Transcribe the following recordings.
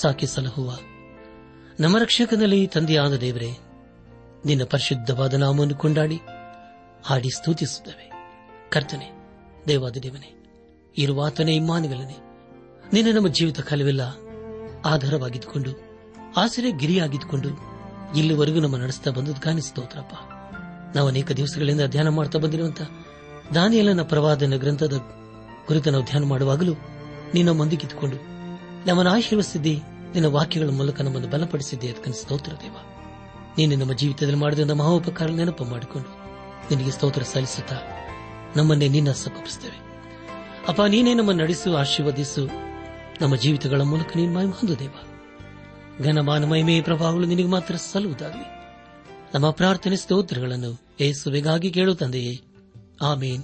ಸಾಕಿ ಸಲಹುವ ನಮ್ಮ ರಕ್ಷಕನಲ್ಲಿ ತಂದೆಯಾದ ದೇವರೇ, ನಿನ್ನ ಪರಿಶುದ್ಧವಾದ ನಾಮವನ್ನು ಕೊಂಡಾಡಿ, ಹಾಡಿ ಸ್ತುತಿಸುತ್ತವೆ. ಕರ್ತನೆ ದೇವಾದ ದೇವನೇ ಇರುವಾತನೇ ಇಮ್ಮಾನುಗಳನೆ ನಿನ್ನ ನಮ್ಮ ಜೀವಿತ ಕಾಲವೆಲ್ಲ ಆಧಾರವಾಗಿದ್ದುಕೊಂಡು ಆಸರೆ ಗಿರಿಯಾಗಿದ್ದುಕೊಂಡು ಇಲ್ಲಿವರೆಗೂ ನಮ್ಮ ನಡೆಸ್ತಾ ಬಂದದ್ದು ಕಾಣಿಸ್ತೋತ್ರಪ್ಪ ನಾವು ಅನೇಕ ದಿವಸಗಳಿಂದ ಧ್ಯಾನ ಮಾಡ್ತಾ ಬಂದಿರುವಂತ ದಾನಿಯಲನ ಪ್ರವಾದನ ಗ್ರಂಥದ ಕುರಿತು ನಾವು ಧ್ಯಾನ ಮಾಡುವಾಗಲೂ ನಿನ್ನ ಮಂದಿಗಿದ್ದುಕೊಂಡು ನಮ್ಮನ್ನು ಆಶೀರ್ವಿಸಿದ್ದಿ ನಿನ್ನ ವಾಕ್ಯಗಳ ಮೂಲಕ ನಮ್ಮನ್ನು ಬಲಪಡಿಸಿದ್ದೆ ಅದಕ್ಕೆ ಸ್ತೋತ್ರ ದೇವ. ನೀನು ನಮ್ಮ ಜೀವಿತದಲ್ಲಿ ಮಾಡಿದ ಮಹೋಪಕಾರ ನೆನಪು ಮಾಡಿಕೊಂಡು ನಿನಗೆ ಸ್ತೋತ್ರ ಸಲ್ಲಿಸುತ್ತಾ ನಮ್ಮನ್ನೇ ನಿನ್ನ ಸಮರ್ಪಿಸುತ್ತೇವೆ ಅಪ್ಪ, ನೀನೇ ನಮ್ಮನ್ನು ನಡೆಸು, ಆಶೀರ್ವದಿಸು. ನಮ್ಮ ಜೀವಿತಗಳ ಮೂಲಕ ನೀನು ಮಾಯ ಹೊಂದು ದೇವ. ಘನಮಾನ ಮಹಿಮೆ ಪ್ರಭಾವಗಳು ನಿನಗೆ ಮಾತ್ರ ಸಲ್ಲುವುದಾಗಲಿ. ನಮ್ಮ ಪ್ರಾರ್ಥನೆ ಸ್ತೋತ್ರಗಳನ್ನು ಏಸುವೆಗಾಗಿ ಕೇಳುತ್ತಂದೆಯೇ ಆಮೇನ್.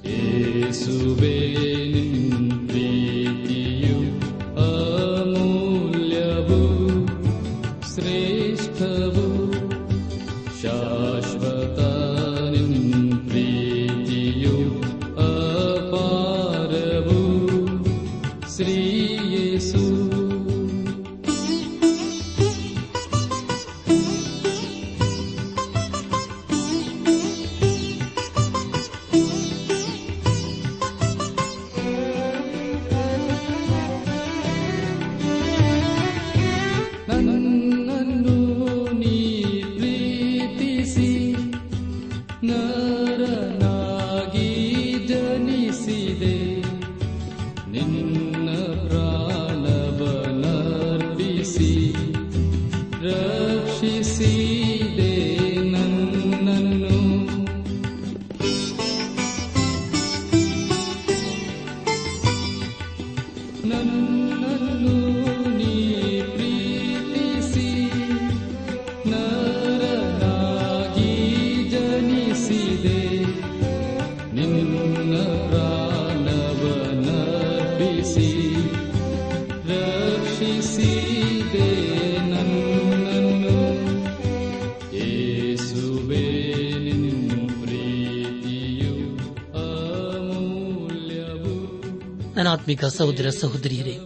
ಆತ್ಮಿಕ ಸಹೋದರ ಸಹೋದರಿಯರೇ,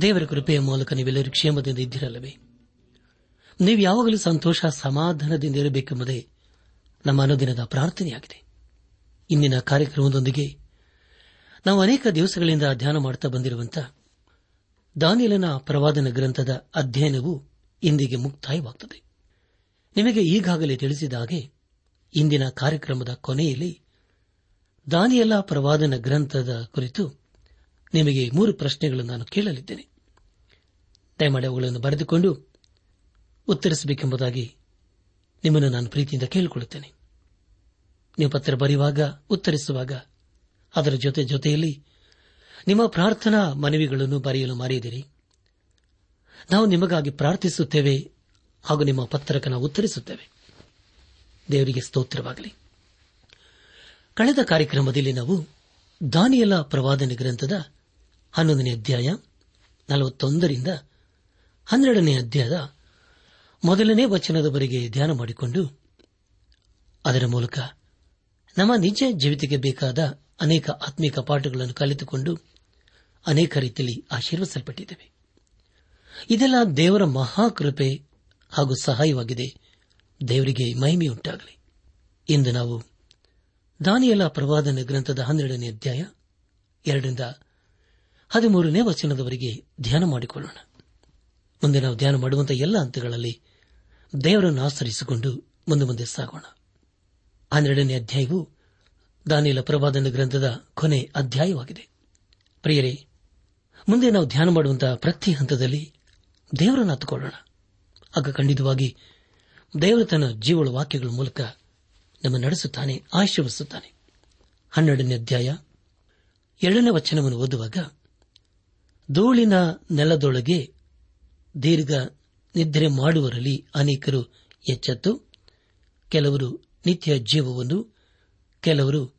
ದೇವರ ಕೃಪೆಯ ಮೂಲಕ ನೀವೆಲ್ಲರೂ ಕ್ಷೇಮದಿಂದ ಇದ್ದಿರಲ್ಲವೇ? ನೀವು ಯಾವಾಗಲೂ ಸಂತೋಷ, ಸಮಾಧಾನದಿಂದ ಇರಬೇಕೆಂಬುದೇ ನಮ್ಮ ಅನುದಿನದ ಪ್ರಾರ್ಥನೆಯಾಗಿದೆ. ಇಂದಿನ ಕಾರ್ಯಕ್ರಮದೊಂದಿಗೆ ನಾವು ಅನೇಕ ದಿವಸಗಳಿಂದ ಧ್ಯಾನ ಮಾಡುತ್ತಾ ಬಂದಿರುವಂತ ದಾನಿಯಲನ ಪ್ರವಾದನ ಗ್ರಂಥದ ಅಧ್ಯಯನವು ಇಂದಿಗೆ ಮುಕ್ತಾಯವಾಗುತ್ತದೆ ನಿಮಗೆ ಈಗಾಗಲೇ ತಿಳಿಸಿದ ಹಾಗೆ ಇಂದಿನ ಕಾರ್ಯಕ್ರಮದ ಕೊನೆಯಲ್ಲಿ ದಾನಿಯಲ ಪ್ರವಾದನ ಗ್ರಂಥದ ಕುರಿತು ನಿಮಗೆ ಮೂರು ಪ್ರಶ್ನೆಗಳನ್ನು ನಾನು ಕೇಳಲಿದ್ದೇನೆ. ದಯಮಾಡಿ ಅವುಗಳನ್ನು ಬರೆದುಕೊಂಡು ಉತ್ತರಿಸಬೇಕೆಂಬುದಾಗಿ ನಿಮ್ಮನ್ನು ನಾನು ಪ್ರೀತಿಯಿಂದ ಕೇಳಿಕೊಳ್ಳುತ್ತೇನೆ. ನೀವು ಪತ್ರ ಬರೆಯುವಾಗ, ಉತ್ತರಿಸುವಾಗ, ಅದರ ಜೊತೆ ಜೊತೆಯಲ್ಲಿ ನಿಮ್ಮ ಪ್ರಾರ್ಥನಾ ಮನವಿಗಳನ್ನು ಬರೆಯಲು ಮರೆಯದಿರಿ ನಾವು ನಿಮಗಾಗಿ ಪ್ರಾರ್ಥಿಸುತ್ತೇವೆ ಹಾಗೂ ನಿಮ್ಮ ಪತ್ರಕ್ಕೆ ನಾವು ಉತ್ತರಿಸುತ್ತೇವೆ. ದೇವರಿಗೆ ಸ್ತೋತ್ರವಾಗಲಿ. ಕಳೆದ ಕಾರ್ಯಕ್ರಮದಲ್ಲಿ ನಾವು ದಾನಿಯಲ ಪ್ರವಾದನೆ ಗ್ರಂಥದ ಹನ್ನೊಂದನೇ ಅಧ್ಯಾಯ, ನಲವತ್ತೊಂದರಿಂದ ಹನ್ನೆರಡನೇ ಅಧ್ಯಾಯದ ಮೊದಲನೇ ವಚನದವರೆಗೆ ಧ್ಯಾನ ಮಾಡಿಕೊಂಡು ಅದರ ಮೂಲಕ ನಮ್ಮ ನಿಜ ಜೀವಿತಕ್ಕೆ ಬೇಕಾದ ಅನೇಕ ಆತ್ಮಿಕ ಪಾಠಗಳನ್ನು ಕಲಿತುಕೊಂಡು ಅನೇಕ ರೀತಿಯಲ್ಲಿ ಆಶೀರ್ವಸಲ್ಪಟ್ಟಿದ್ದೇವೆ ಇದೆಲ್ಲ ದೇವರ ಮಹಾಕೃಪೆ ಹಾಗೂ ಸಹಾಯವಾಗಿದೆ. ದೇವರಿಗೆ ಮಹಿಮೆಯುಂಟಾಗಲಿ. ಇಂದು ನಾವು ದಾನಿಯಲ ಪ್ರವಾದನ ಗ್ರಂಥದ ಹನ್ನೆರಡನೇ ಅಧ್ಯಾಯ, ಎರಡರಿಂದ ಹದಿಮೂರನೇ ವಚನದವರೆಗೆ ಧ್ಯಾನ ಮಾಡಿಕೊಳ್ಳೋಣ. ಮುಂದೆ ನಾವು ಧ್ಯಾನ ಮಾಡುವಂತಹ ಎಲ್ಲ ಹಂತಗಳಲ್ಲಿ ದೇವರನ್ನು ಆಚರಿಸಿಕೊಂಡು ಮುಂದೆ ಮುಂದೆ ಸಾಗೋಣ. ಹನ್ನೆರಡನೇ ಅಧ್ಯಾಯವು ದಾನಿಯಲ ಪ್ರವಾದನ ಗ್ರಂಥದ ಕೊನೆ ಅಧ್ಯಾಯವಾಗಿದೆ. ಪ್ರಿಯರೇ, ಮುಂದೆ ನಾವು ಧ್ಯಾನ ಮಾಡುವಂತಹ ಪ್ರತಿ ಹಂತದಲ್ಲಿ ದೇವರನ್ನು ಹತ್ತುಕೊಳ್ಳೋಣ ಆಗ ಖಂಡಿತವಾಗಿ ದೇವರ ತನ್ನ ಜೀವಳ ವಾಕ್ಯಗಳ ಮೂಲಕ ನಮ್ಮ ನಡೆಸುತ್ತಾನೆ ಆಶೀರ್ವಿಸುತ್ತಾನೆ ಹನ್ನೆರಡನೇ ಅಧ್ಯಾಯ. ಎರಡನೇ ವಚನವನ್ನು ಓದುವಾಗ, ಧೂಳಿನ ನೆಲದೊಳಗೆ ದೀರ್ಘ ನಿದ್ರೆ ಮಾಡುವರಲ್ಲಿ ಅನೇಕರು ಎಚ್ಚೆತ್ತು. ಕೆಲವರು ನಿತ್ಯ ಜೀವವನ್ನು, ಕೆಲವರು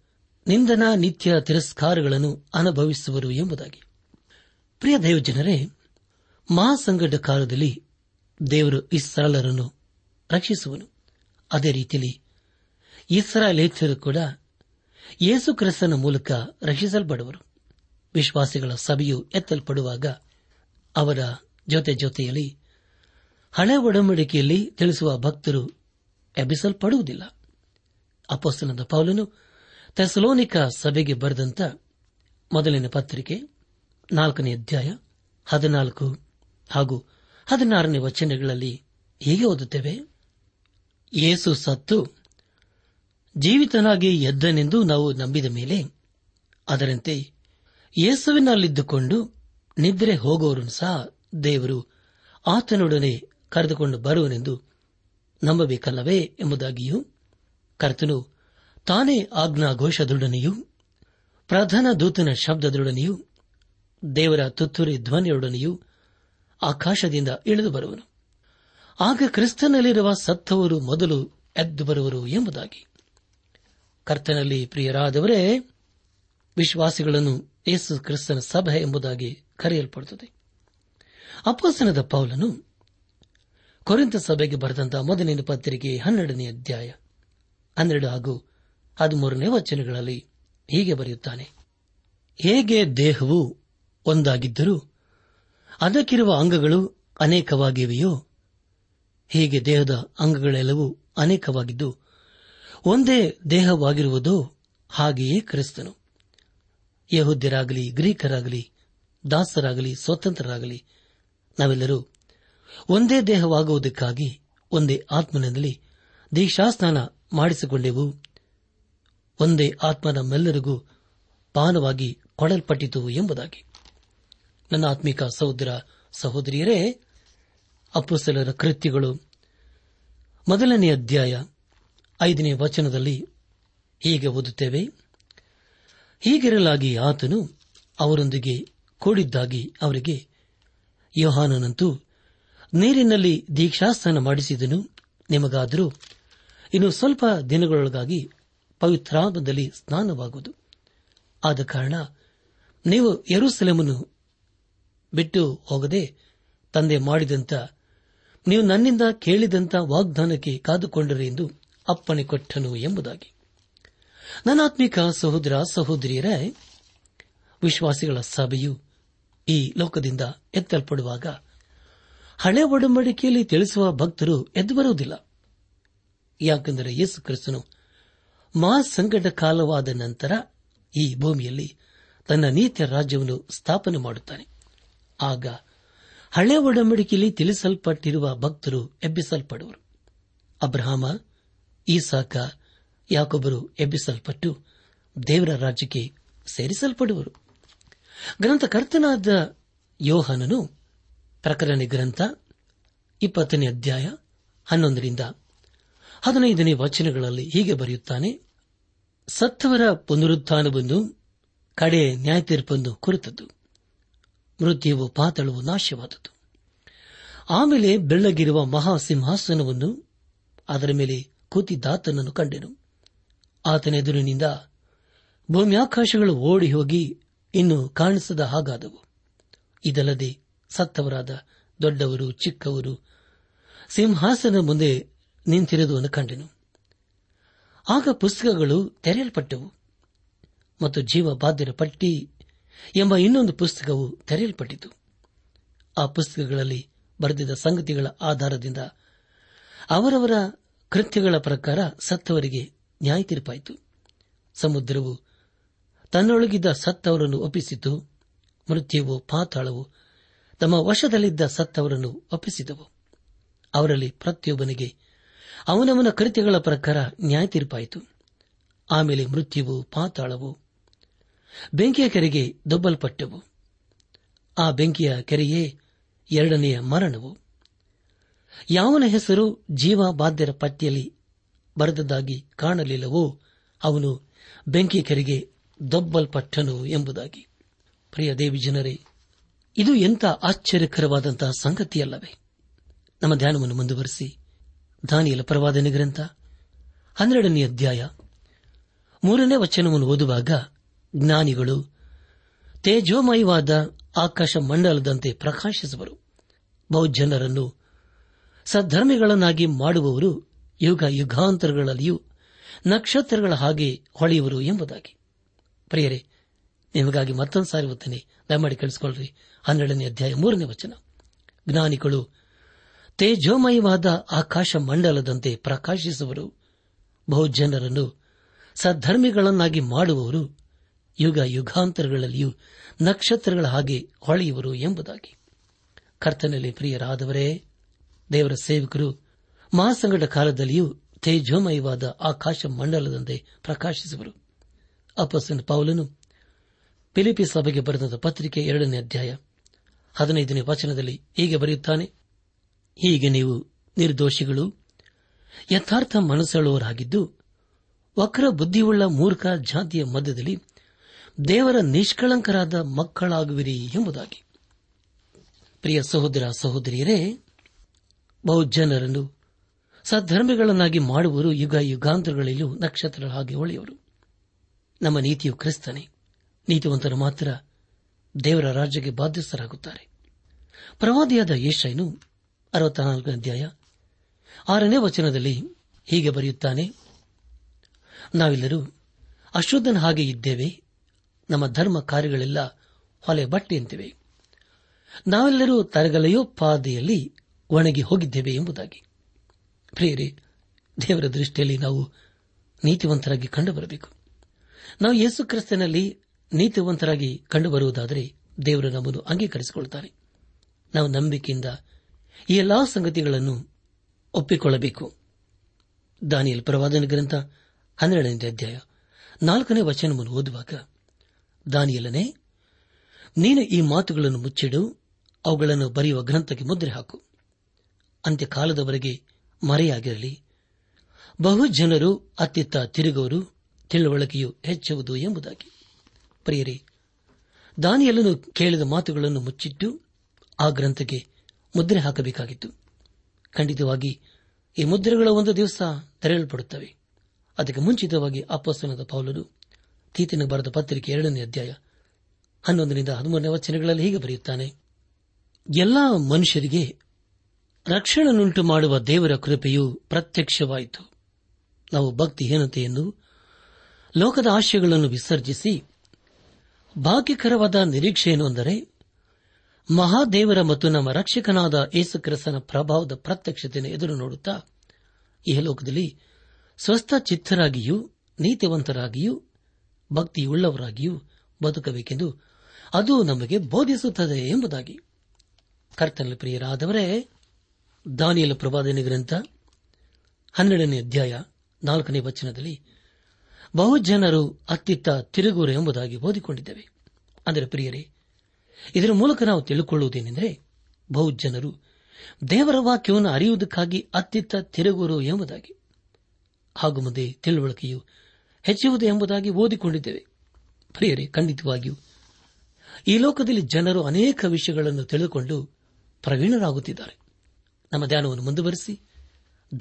ನಿಂದನ ನಿತ್ಯ ತಿರಸ್ಕಾರಗಳನ್ನು ಅನುಭವಿಸುವರು ಎಂಬುದಾಗಿ. ಪ್ರಿಯ ದೈವಜನರೇ ಮಹಾಸಂಗಡ ಕಾಲದಲ್ಲಿ ದೇವರು ಇಸ್ರಾಲರನ್ನು ರಕ್ಷಿಸುವನು. ಅದೇ ರೀತಿಯಲ್ಲಿ ಇಸ್ರಾಲೇತರು ಕೂಡ ಯೇಸು ಕ್ರಿಸ್ತನ ಮೂಲಕ ರಕ್ಷಿಸಲ್ಪಡುವರು. ವಿಶ್ವಾಸಿಗಳ ಸಭೆಯು ಎತ್ತಲ್ಪಡುವಾಗ ಅವರ ಜೊತೆ ಜೊತೆಯಲ್ಲಿ ಹಳೆ ಒಡಂಬಡಿಕೆಯಲ್ಲಿ ತಿಳಿಸುವ ಭಕ್ತರು ಎಬ್ಬಿಸಲ್ಪಡುವುದಿಲ್ಲ. ಅಪೋಸ್ತನದ ಪೌಲನು ತೆಸಲೋನಿಕ ಸಭೆಗೆ ಬರೆದಂತ ಮೊದಲಿನ ಪತ್ರಿಕೆ ನಾಲ್ಕನೇ ಅಧ್ಯಾಯ ಹದಿನಾಲ್ಕು ಹಾಗೂ ಹದಿನಾರನೇ ವಚನಗಳಲ್ಲಿ ಹೀಗೆ ಓದುತ್ತೇವೆ, ಯೇಸು ಸತ್ತು ಜೀವಿತನಾಗಿ ಎದ್ದನೆಂದು ನಾವು ನಂಬಿದ ಮೇಲೆ ಅದರಂತೆ ಯೇಸುವಿನಲ್ಲಿದ್ದುಕೊಂಡು ನಿದ್ರೆ ಹೋಗೋರು ಸಹ ದೇವರು ಆತನೊಡನೆ ಕರೆದುಕೊಂಡು ಬರುವನೆಂದು ನಂಬಬೇಕಲ್ಲವೇ ಎಂಬುದಾಗಿಯೂ ಕರ್ತನು ತಾನೇ ಆಜ್ಞಾಘೋಷದೊಡನೆಯೂ ಪ್ರಧಾನ ದೂತನ ಶಬ್ದದೊಡನೆಯೂ ದೇವರ ತುತ್ತೂರಿ ಧ್ವನಿಯೊಡನೆಯೂ ಆಕಾಶದಿಂದ ಇಳಿದು ಬರುವನು. ಆಗ ಕ್ರಿಸ್ತನಲ್ಲಿರುವ ಸತ್ತವರು ಮೊದಲು ಎದ್ದು ಬರುವರು ಎಂಬುದಾಗಿ ಕರ್ತನಲ್ಲಿ ಪ್ರಿಯರಾದವರೇ, ವಿಶ್ವಾಸಿಗಳನ್ನು ಯೇಸು ಕ್ರಿಸ್ತನ ಸಭೆ ಎಂಬುದಾಗಿ ಕರೆಯಲ್ಪಡುತ್ತದೆ. ಅಪಾಸನದ ಪೌಲನು ಕೊರಿಂತ ಸಭೆಗೆ ಬರೆದಂತಹ ಮೊದಲಿನ ಪತ್ರಿಕೆ ಹನ್ನೆರಡನೇ ಅಧ್ಯಾಯ ಹನ್ನೆರಡು ಹಾಗೂ ಹದಿಮೂರನೇ ವಚನಗಳಲ್ಲಿ ಹೀಗೆ ಬರೆಯುತ್ತಾನೆ, ಹೇಗೆ ದೇಹವು ಒಂದಾಗಿದ್ದರೂ ಅದಕ್ಕಿರುವ ಅಂಗಗಳು ಅನೇಕವಾಗಿವೆಯೋ, ಹೀಗೆ ದೇಹದ ಅಂಗಗಳೆಲ್ಲವೂ ಅನೇಕವಾಗಿದ್ದು ಒಂದೇ ದೇಹವಾಗಿರುವುದು ಹಾಗೆಯೇ ಕ್ರಿಸ್ತನು. ಯಹುದ್ಯರಾಗಲಿ, ಗ್ರೀಕರಾಗಲಿ, ದಾಸರಾಗಲಿ, ಸ್ವತಂತ್ರರಾಗಲಿ, ನಾವೆಲ್ಲರೂ ಒಂದೇ ದೇಹವಾಗುವುದಕ್ಕಾಗಿ ಒಂದೇ ಆತ್ಮನಲ್ಲಿ ದೀಕ್ಷಾಸ್ನಾನ ಮಾಡಿಸಿಕೊಂಡೆವು. ಒಂದೇ ಆತ್ಮ ನಮ್ಮೆಲ್ಲರಿಗೂ ಪಾನವಾಗಿ ಕೊಡಲ್ಪಟ್ಟಿತು ಎಂಬುದಾಗಿ. ನನ್ನ ಆತ್ಮಿಕ ಸಹೋದರ ಸಹೋದರಿಯರೇ ಅಪ್ಪುಸಲರ ಕೃತ್ಯಗಳು ಮೊದಲನೇ ಅಧ್ಯಾಯ ಐದನೇ ವಚನದಲ್ಲಿ ಹೀಗೆ ಓದುತ್ತೇವೆ. ಹೀಗಿರಲಾಗಿ ಆತನು ಅವರೊಂದಿಗೆ ಕೂಡಿದ್ದಾಗಿ ಅವರಿಗೆ ಯೋಹಾನನಂತೂ, ನೀರಿನಲ್ಲಿ ದೀಕ್ಷಾಸ್ನಾನ ಮಾಡಿಸಿದನು, ನಿಮಗಾದರೂ ಇನ್ನು ಸ್ವಲ್ಪ ದಿನಗಳೊಳಗಾಗಿ ಪವಿತ್ರಾಮದಲ್ಲಿ ಸ್ನಾನವಾಗುವುದು. ಆದ ಕಾರಣ ನೀವು ಯರುಸೆಲೆಮನ್ನು ಬಿಟ್ಟು ಹೋಗದೆ ತಂದೆ ಮಾಡಿದಂತ, ನೀವು ನನ್ನಿಂದ ಕೇಳಿದಂತ ವಾಗ್ದಾನಕ್ಕೆ ಕಾದುಕೊಂಡರೆ ಎಂದು ಅಪ್ಪಣೆ ಕೊಟ್ಟನು ಎಂಬುದಾಗಿ. ನನಾತ್ಮಿಕ ಸಹೋದರ, ಸಹೋದರಿಯರೇ, ವಿಶ್ವಾಸಿಗಳ ಸಭೆಯು ಈ ಲೋಕದಿಂದ ಎತ್ತಲ್ಪಡುವಾಗ ಹಳೆ ಒಡಂಬಡಿಕೆಯಲ್ಲಿ ತಿಳಿಸುವ ಭಕ್ತರು ಎದ್ದು ಬರುವುದಿಲ್ಲ ಯಾಕೆಂದರೆ ಯೇಸು ಕ್ರಿಸ್ತನು ಮಹಾಸಂಕಟ ಕಾಲವಾದ ನಂತರ ಈ ಭೂಮಿಯಲ್ಲಿ ತನ್ನ ನೀತಿಯ ರಾಜ್ಯವನ್ನು ಸ್ಥಾಪನೆ ಮಾಡುತ್ತಾನೆ. ಆಗ ಹಳೆ ಒಡಂಬಡಿಕೆಯಲ್ಲಿ ತಿಳಿಸಲ್ಪಟ್ಟಿರುವ ಭಕ್ತರು ಎಬ್ಬಿಸಲ್ಪಡುವರು. ಅಬ್ರಹಾಮ ಈಸಾಕ ಯಾಕೊಬ್ಬರು ಎಬ್ಬಿಸಲ್ಪಟ್ಟು ದೇವರ ರಾಜ್ಯಕ್ಕೆ ಸೇರಿಸಲ್ಪಡುವರು. ಗ್ರಂಥಕರ್ತನಾದ ಯೋಹನನು ಪ್ರಕರಣ ಗ್ರಂಥ ಇಪ್ಪತ್ತನೇ ಅಧ್ಯಾಯ ಹನ್ನೊಂದರಿಂದ ಹದಿನೈದನೇ ವಚನಗಳಲ್ಲಿ ಹೀಗೆ ಬರೆಯುತ್ತಾನೆ, ಸತ್ತವರ ಪುನರುತ್ಥಾನವನ್ನು ಕಡೆ ನ್ಯಾಯ ಕುರಿತದ್ದು, ಮೃತ್ಯುವು ಪಾತಳವು ನಾಶವಾದದ್ದು. ಆಮೇಲೆ ಬೆಳ್ಳಗಿರುವ ಮಹಾಸಿಂಹಾಸನವನ್ನು ಅದರ ಮೇಲೆ ಕೂತಿದ್ದಾತನನ್ನು ಕಂಡೆನು. ಆತನ ಎದುರಿನಿಂದ ಭೂಮ್ಯಾಕಾಶಗಳು ಓಡಿ ಹೋಗಿ ಇನ್ನು ಕಾಣಿಸದ ಹಾಗಾದವು. ಇದಲ್ಲದೆ ಸತ್ತವರಾದ ದೊಡ್ಡವರು, ಚಿಕ್ಕವರು ಸಿಂಹಾಸನ ಮುಂದೆ ನಿಂತಿರುವುದನ್ನು ಕಂಡೆನು. ಆಗ ಪುಸ್ತಕಗಳು ತೆರೆಯಲ್ಪಟ್ಟವು ಮತ್ತು ಜೀವ ಬಾಧ್ಯರ ಪಟ್ಟಿ ಎಂಬ ಇನ್ನೊಂದು ಪುಸ್ತಕವು ತೆರೆಯಲ್ಪಟ್ಟಿತು. ಆ ಪುಸ್ತಕಗಳಲ್ಲಿ ಬರೆದಿದ್ದ ಸಂಗತಿಗಳ ಆಧಾರದಿಂದ ಅವರವರ ಕೃತ್ಯಗಳ ಪ್ರಕಾರ ಸತ್ತವರಿಗೆ ನ್ಯಾಯ ತೀರ್ಪಾಯಿತು. ಸಮುದ್ರವು ತನ್ನೊಳಗಿದ್ದ ಸತ್ತವರನ್ನು ಒಪ್ಪಿಸಿತು. ಮೃತ್ಯುವು, ಪಾತಾಳವು, ತಮ್ಮ ವಶದಲ್ಲಿದ್ದ ಸತ್ತವರನ್ನು ಒಪ್ಪಿಸಿದವು, ಅವರಲ್ಲಿ ಪ್ರತಿಯೊಬ್ಬನಿಗೆ ಅವನವನ ಕೃತ್ಯಗಳ ಪ್ರಕಾರ ನ್ಯಾಯ ತೀರ್ಪಾಯಿತು. ಆಮೇಲೆ ಮೃತ್ಯುವು, ಪಾತಾಳವು, ಬೆಂಕಿಯ ಕೆರೆಗೆ ದೊಬ್ಬಲ್ಪಟ್ಟವು. ಆ ಬೆಂಕಿಯ ಕೆರೆಯೇ ಎರಡನೆಯ ಮರಣವು. ಯಾವನ ಹೆಸರು ಜೀವ ಬಾಧ್ಯರ ಪಟ್ಟಿಯಲ್ಲಿ ಬರೆದದ್ದಾಗಿ ಕಾಣಲಿಲ್ಲವೋ ಅವನು ಬೆಂಕಿ ಕೆರೆಗೆ ದೊಬ್ಬಲ್ಪಟ್ಟನು ಎಂಬುದಾಗಿ. ಪ್ರಿಯ ದೇವಿ ಜನರೇ, ಇದು ಎಂಥ ಆಶ್ಚರ್ಯಕರವಾದಂತಹ ಸಂಗತಿಯಲ್ಲವೇ? ನಮ್ಮ ಧ್ಯಾನವನ್ನು ಮುಂದುವರೆಸಿ. ದಾನಿಯಲ ಪ್ರವಾದನೆ ಗ್ರಂಥ ಹನ್ನೆರಡನೇ ಅಧ್ಯಾಯ ಮೂರನೇ ವಚನವನ್ನು ಓದುವಾಗ ಜ್ಞಾನಿಗಳು ತೇಜೋಮಯವಾದ ಆಕಾಶ ಮಂಡಲದಂತೆ ಪ್ರಕಾಶಿಸುವರು. ಬಹುಜನರನ್ನು ಸದ್ಧರ್ಮಿಗಳನ್ನಾಗಿ ಮಾಡುವವರು ಯುಗ ಯುಗಾಂತರಗಳಲ್ಲಿಯೂ ನಕ್ಷತ್ರಗಳ ಹಾಗೆ ಹೊಳೆಯುವರು ಎಂಬುದಾಗಿ. ಪ್ರಿಯರೇ, ನಿಮಗಾಗಿ ಮತ್ತೊಂದು ಸಾರಿ ಓದ್ತೇನೆ ದಯಮಾಡಿ ಕೇಳಿಸಿಕೊಳ್ಳ್ರಿ. ಹನ್ನೆರಡನೇ ಅಧ್ಯಾಯ ಮೂರನೇ ವಚನ. ಜ್ಞಾನಿಗಳು ತೇಜೋಮಯವಾದ ಆಕಾಶ ಮಂಡಲದಂತೆ ಪ್ರಕಾಶಿಸುವರು. ಬಹುಜನರನ್ನು ಸದ್ಧರ್ಮಿಗಳನ್ನಾಗಿ ಮಾಡುವವರು ಯುಗ ಯುಗಾಂತರಗಳಲ್ಲಿಯೂ ನಕ್ಷತ್ರಗಳ ಹಾಗೆ ಹೊಳೆಯುವರು ಎಂಬುದಾಗಿ. ಕರ್ತನಲ್ಲಿ ಪ್ರಿಯರಾದವರೇ ದೇವರ ಸೇವಕರು ಮಹಾಸಂಗಡ ಕಾಲದಲ್ಲಿಯೂ ತೇಜೋಮಯವಾದ ಆಕಾಶ ಮಂಡಲದಂತೆ ಪ್ರಕಾಶಿಸುವರು. ಅಪಸನ್ ಪೌಲನು ಫಿಲಿಪಿ ಸಭೆಗೆ ಬರೆದ ಪತ್ರಿಕೆ ಎರಡನೇ ಅಧ್ಯಾಯ ಹದಿನೈದನೇ ವಚನದಲ್ಲಿ ಹೀಗೆ ಬರೆಯುತ್ತಾನೆ, ಹೀಗೆ ನೀವು ನಿರ್ದೋಷಿಗಳು, ಯಥಾರ್ಥ ಮನಸ್ಸುಳ್ಳವರಾಗಿದ್ದು ವಕ್ರ ಬುದ್ಧಿಯುಳ್ಳ ಮೂರ್ಖ ಜಾತಿಯ ಮಧ್ಯದಲ್ಲಿ ದೇವರ ನಿಷ್ಕಳಂಕರಾದ ಮಕ್ಕಳಾಗುವಿರಿ ಎಂಬುದಾಗಿ. ಪ್ರಿಯ ಸಹೋದರ ಸಹೋದರಿಯರೇ ಬಹುಜನರನ್ನು ಸದ್ಧರ್ಮಿಗಳನ್ನಾಗಿ ಮಾಡುವರು ಯುಗ ಯುಗಾಂತರಗಳಲ್ಲೂ ನಕ್ಷತ್ರ ಹಾಗೆ ಹೊಳೆಯವರು ನಮ್ಮ ನೀತಿಯು ಕ್ರಿಸ್ತನೇ. ನೀತಿವಂತರು ಮಾತ್ರ ದೇವರ ರಾಜ್ಯಕ್ಕೆ ಬಾಧ್ಯಸ್ಥರಾಗುತ್ತಾರೆ. ಪ್ರವಾದಿಯಾದ ಯೇಷೈನು ಅಧ್ಯಾಯ ಆರನೇ ವಚನದಲ್ಲಿ ಹೀಗೆ ಬರೆಯುತ್ತಾನೆ, ನಾವೆಲ್ಲರೂ ಅಶುದ್ಧನ ಹಾಗೆ ಇದ್ದೇವೆ, ನಮ್ಮ ಧರ್ಮ ಕಾರ್ಯಗಳೆಲ್ಲ ಹೊಲೆ ಬಟ್ಟೆಯಂತಿವೆ ನಾವೆಲ್ಲರೂ ತರಗಲೆಯೋಪಾದಿಯಲ್ಲಿ ಒಣಗಿ ಹೋಗಿದ್ದೇವೆ ಎಂಬುದಾಗಿ. ಪ್ರೇರೆ ದೇವರ ದೃಷ್ಟಿಯಲ್ಲಿ ನಾವು ನೀತಿವಂತರಾಗಿ ಕಂಡುಬರಬೇಕು. ನಾವು ಯೇಸು ಕ್ರಿಸ್ತನಲ್ಲಿ ನೀತಿವಂತರಾಗಿ ಕಂಡುಬರುವುದಾದರೆ ದೇವರು ನಮ್ಮನ್ನು ಅಂಗೀಕರಿಸಿಕೊಳ್ಳುತ್ತಾರೆ. ನಾವು ನಂಬಿಕೆಯಿಂದ ಈ ಎಲ್ಲಾ ಸಂಗತಿಗಳನ್ನು ಒಪ್ಪಿಕೊಳ್ಳಬೇಕು. ದಾನಿಯಲ್ ಪ್ರವಾದನ ಗ್ರಂಥ ಹನ್ನೆರಡನೇ ಅಧ್ಯಾಯ ನಾಲ್ಕನೇ ವಚನವನ್ನು ಓದುವಾಗ ದಾನಿಯಲನೇ, ನೀನು ಈ ಮಾತುಗಳನ್ನು ಮುಚ್ಚಿಡು, ಅವುಗಳನ್ನು ಬರೆಯುವ ಗ್ರಂಥಕ್ಕೆ ಮುದ್ರೆ ಹಾಕು. ಅಂತ್ಯಕಾಲದವರೆಗೆ ಮರೆಯಾಗಿರಲಿ. ಬಹು ಜನರು ಅತ್ತಿತ್ತ ತಿರುಗುವರು ತಿಳುವಳಿಕೆಯು ಹೆಚ್ಚುವುದು ಎಂಬುದಾಗಿ. ಪ್ರಿಯರೇ ದಾನಿಯಲ್ಲನು ಕೇಳಿದ ಮಾತುಗಳನ್ನು ಮುಚ್ಚಿಟ್ಟು ಆ ಗ್ರಂಥಕ್ಕೆ ಮುದ್ರೆ ಹಾಕಬೇಕಾಗಿತ್ತು. ಖಂಡಿತವಾಗಿ, ಈ ಮುದ್ರೆಗಳ ಒಂದು ದಿವಸ ತೆರೆಯಲ್ಪಡುತ್ತವೆ. ಅದಕ್ಕೆ ಮುಂಚಿತವಾಗಿ ಅಪ್ಪಸ್ತನದ ಪೌಲರು ತೀತಿನ ಬರೆದ ಪತ್ರಿಕೆ ಎರಡನೇ ಅಧ್ಯಾಯ ಹನ್ನೊಂದರಿಂದ ಹದಿಮೂರನೇ ವಚನಗಳಲ್ಲಿ ಹೀಗೆ ಬರೆಯುತ್ತಾನೆ, ಎಲ್ಲಾ ಮನುಷ್ಯರಿಗೆ ರಕ್ಷಣೆನುಂಟು ಮಾಡುವ ದೇವರ ಕೃಪೆಯು ಪ್ರತ್ಯಕ್ಷವಾಯಿತು. ನಾವು ಭಕ್ತಿಹೀನತೆಯನ್ನು, ಲೋಕದ ಆಶಯಗಳನ್ನು ವಿಸರ್ಜಿಸಿ, ಭಾಗ್ಯಕರವಾದ ನಿರೀಕ್ಷೆಯನ್ನು ಅಂದರೆ, ಮಹಾದೇವರ ಮತ್ತು ನಮ್ಮ ರಕ್ಷಕನಾದ ಯೇಸುಕ್ರಿಸ್ತನ ಪ್ರಭಾವದ ಪ್ರತ್ಯಕ್ಷತೆಯನ್ನು ಎದುರು ನೋಡುತ್ತಾ, ಈ ಲೋಕದಲ್ಲಿ ಸ್ವಸ್ಥ ಚಿತ್ತರಾಗಿಯೂ ನೀತಿವಂತರಾಗಿಯೂ, ಭಕ್ತಿಯುಳ್ಳವರಾಗಿಯೂ ಬದುಕಬೇಕೆಂದು ಅದು ನಮಗೆ ಬೋಧಿಸುತ್ತದೆ ಎಂಬುದಾಗಿ. ಕರ್ತನ ಪ್ರಿಯರಾದವರೇ ದಾನಿಯಲ ಪ್ರವಾದನೆ ಗ್ರಂಥ ಹನ್ನೆರಡನೇ ಅಧ್ಯಾಯ ನಾಲ್ಕನೇ ವಚನದಲ್ಲಿ ಬಹುಜನರು ಅತ್ತಿತ್ತ ತಿರುಗುವರು ಎಂಬುದಾಗಿ ಓದಿಕೊಂಡಿದ್ದೇವೆ. ಅಂದರೆ ಪ್ರಿಯರೇ, ಇದರ ಮೂಲಕ ನಾವು ತಿಳಿದುಕೊಳ್ಳುವುದೇನೆಂದರೆ ಬಹುಜನರು ದೇವರ ವಾಕ್ಯವನ್ನು ಅರಿಯುವುದಕ್ಕಾಗಿ ಅತ್ತಿತ್ತ ತಿರುಗುವರು ಎಂಬುದಾಗಿ, ಹಾಗೂ ಮುಂದೆ ತಿಳುವಳಿಕೆಯು ಹೆಚ್ಚುವುದು ಎಂಬುದಾಗಿ ಓದಿಕೊಂಡಿದ್ದೇವೆ. ಪ್ರಿಯರೇ, ಖಂಡಿತವಾಗಿಯೂ ಈ ಲೋಕದಲ್ಲಿ ಜನರು ಅನೇಕ ವಿಷಯಗಳನ್ನು ತಿಳಿದುಕೊಂಡು ಪ್ರವೀಣರಾಗುತ್ತಿದ್ದಾರೆ. ನಮ್ಮ ಧ್ಯಾನವನ್ನು ಮುಂದುವರೆಸಿ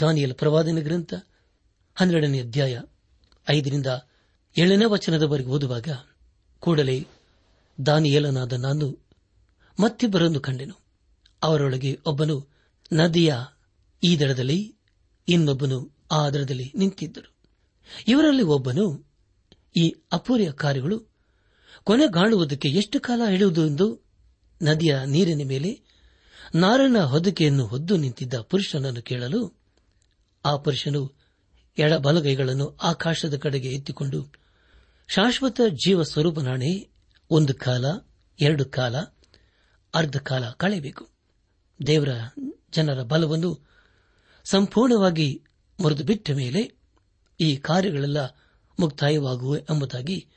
ದಾನಿಯಲ್ ಪ್ರವಾದನ ಗ್ರಂಥ ಹನ್ನೆರಡನೇ ಅಧ್ಯಾಯ ಐದರಿಂದ ಏಳನೇ ವಚನದವರೆಗೆ ಓದುವಾಗ ಕೂಡಲೇ ದಾನಿಯೇಲನಾದ ನಾನು ಮತ್ತಿಬ್ಬರನ್ನು ಕಂಡೆನು. ಅವರೊಳಗೆ ಒಬ್ಬನು ನದಿಯ ಈ ದಡದಲ್ಲಿ, ಇನ್ನೊಬ್ಬನು ಆ ದಡದಲ್ಲಿ ನಿಂತಿದ್ದರು. ಇವರಲ್ಲಿ ಒಬ್ಬನು ಈ ಅಪೂರ್ಯ ಕಾರ್ಯಗಳು ಕೊನೆಗಾಣುವುದಕ್ಕೆ ಎಷ್ಟು ಕಾಲ ಹಿಡಿಯುವುದು ಎಂದು ನದಿಯ ನೀರಿನ ಮೇಲೆ ನಾರನ ಹೊದಿಕೆಯನ್ನು ಹೊದ್ದು ನಿಂತಿದ್ದ ಪುರುಷನನ್ನು ಕೇಳಲು ಆ ಪುರುಷನು ಎಡಬಲಗೈಗಳನ್ನು ಆಕಾಶದ ಕಡೆಗೆ ಎತ್ತಿಕೊಂಡು, ಶಾಶ್ವತ ಜೀವ ಸ್ವರೂಪನಾಣೆ, ಒಂದು ಕಾಲ, ಎರಡು ಕಾಲ, ಅರ್ಧ ಕಾಲ ಕಳೆಯಬೇಕು. ದೇವರ ಜನರ ಬಲವನ್ನು ಸಂಪೂರ್ಣವಾಗಿ ಮುರಿದು ಬಿಟ್ಟ ಮೇಲೆ ಈ ಕಾರ್ಯಗಳೆಲ್ಲ ಮುಕ್ತಾಯವಾಗುವೆ ಎಂಬುದಾಗಿ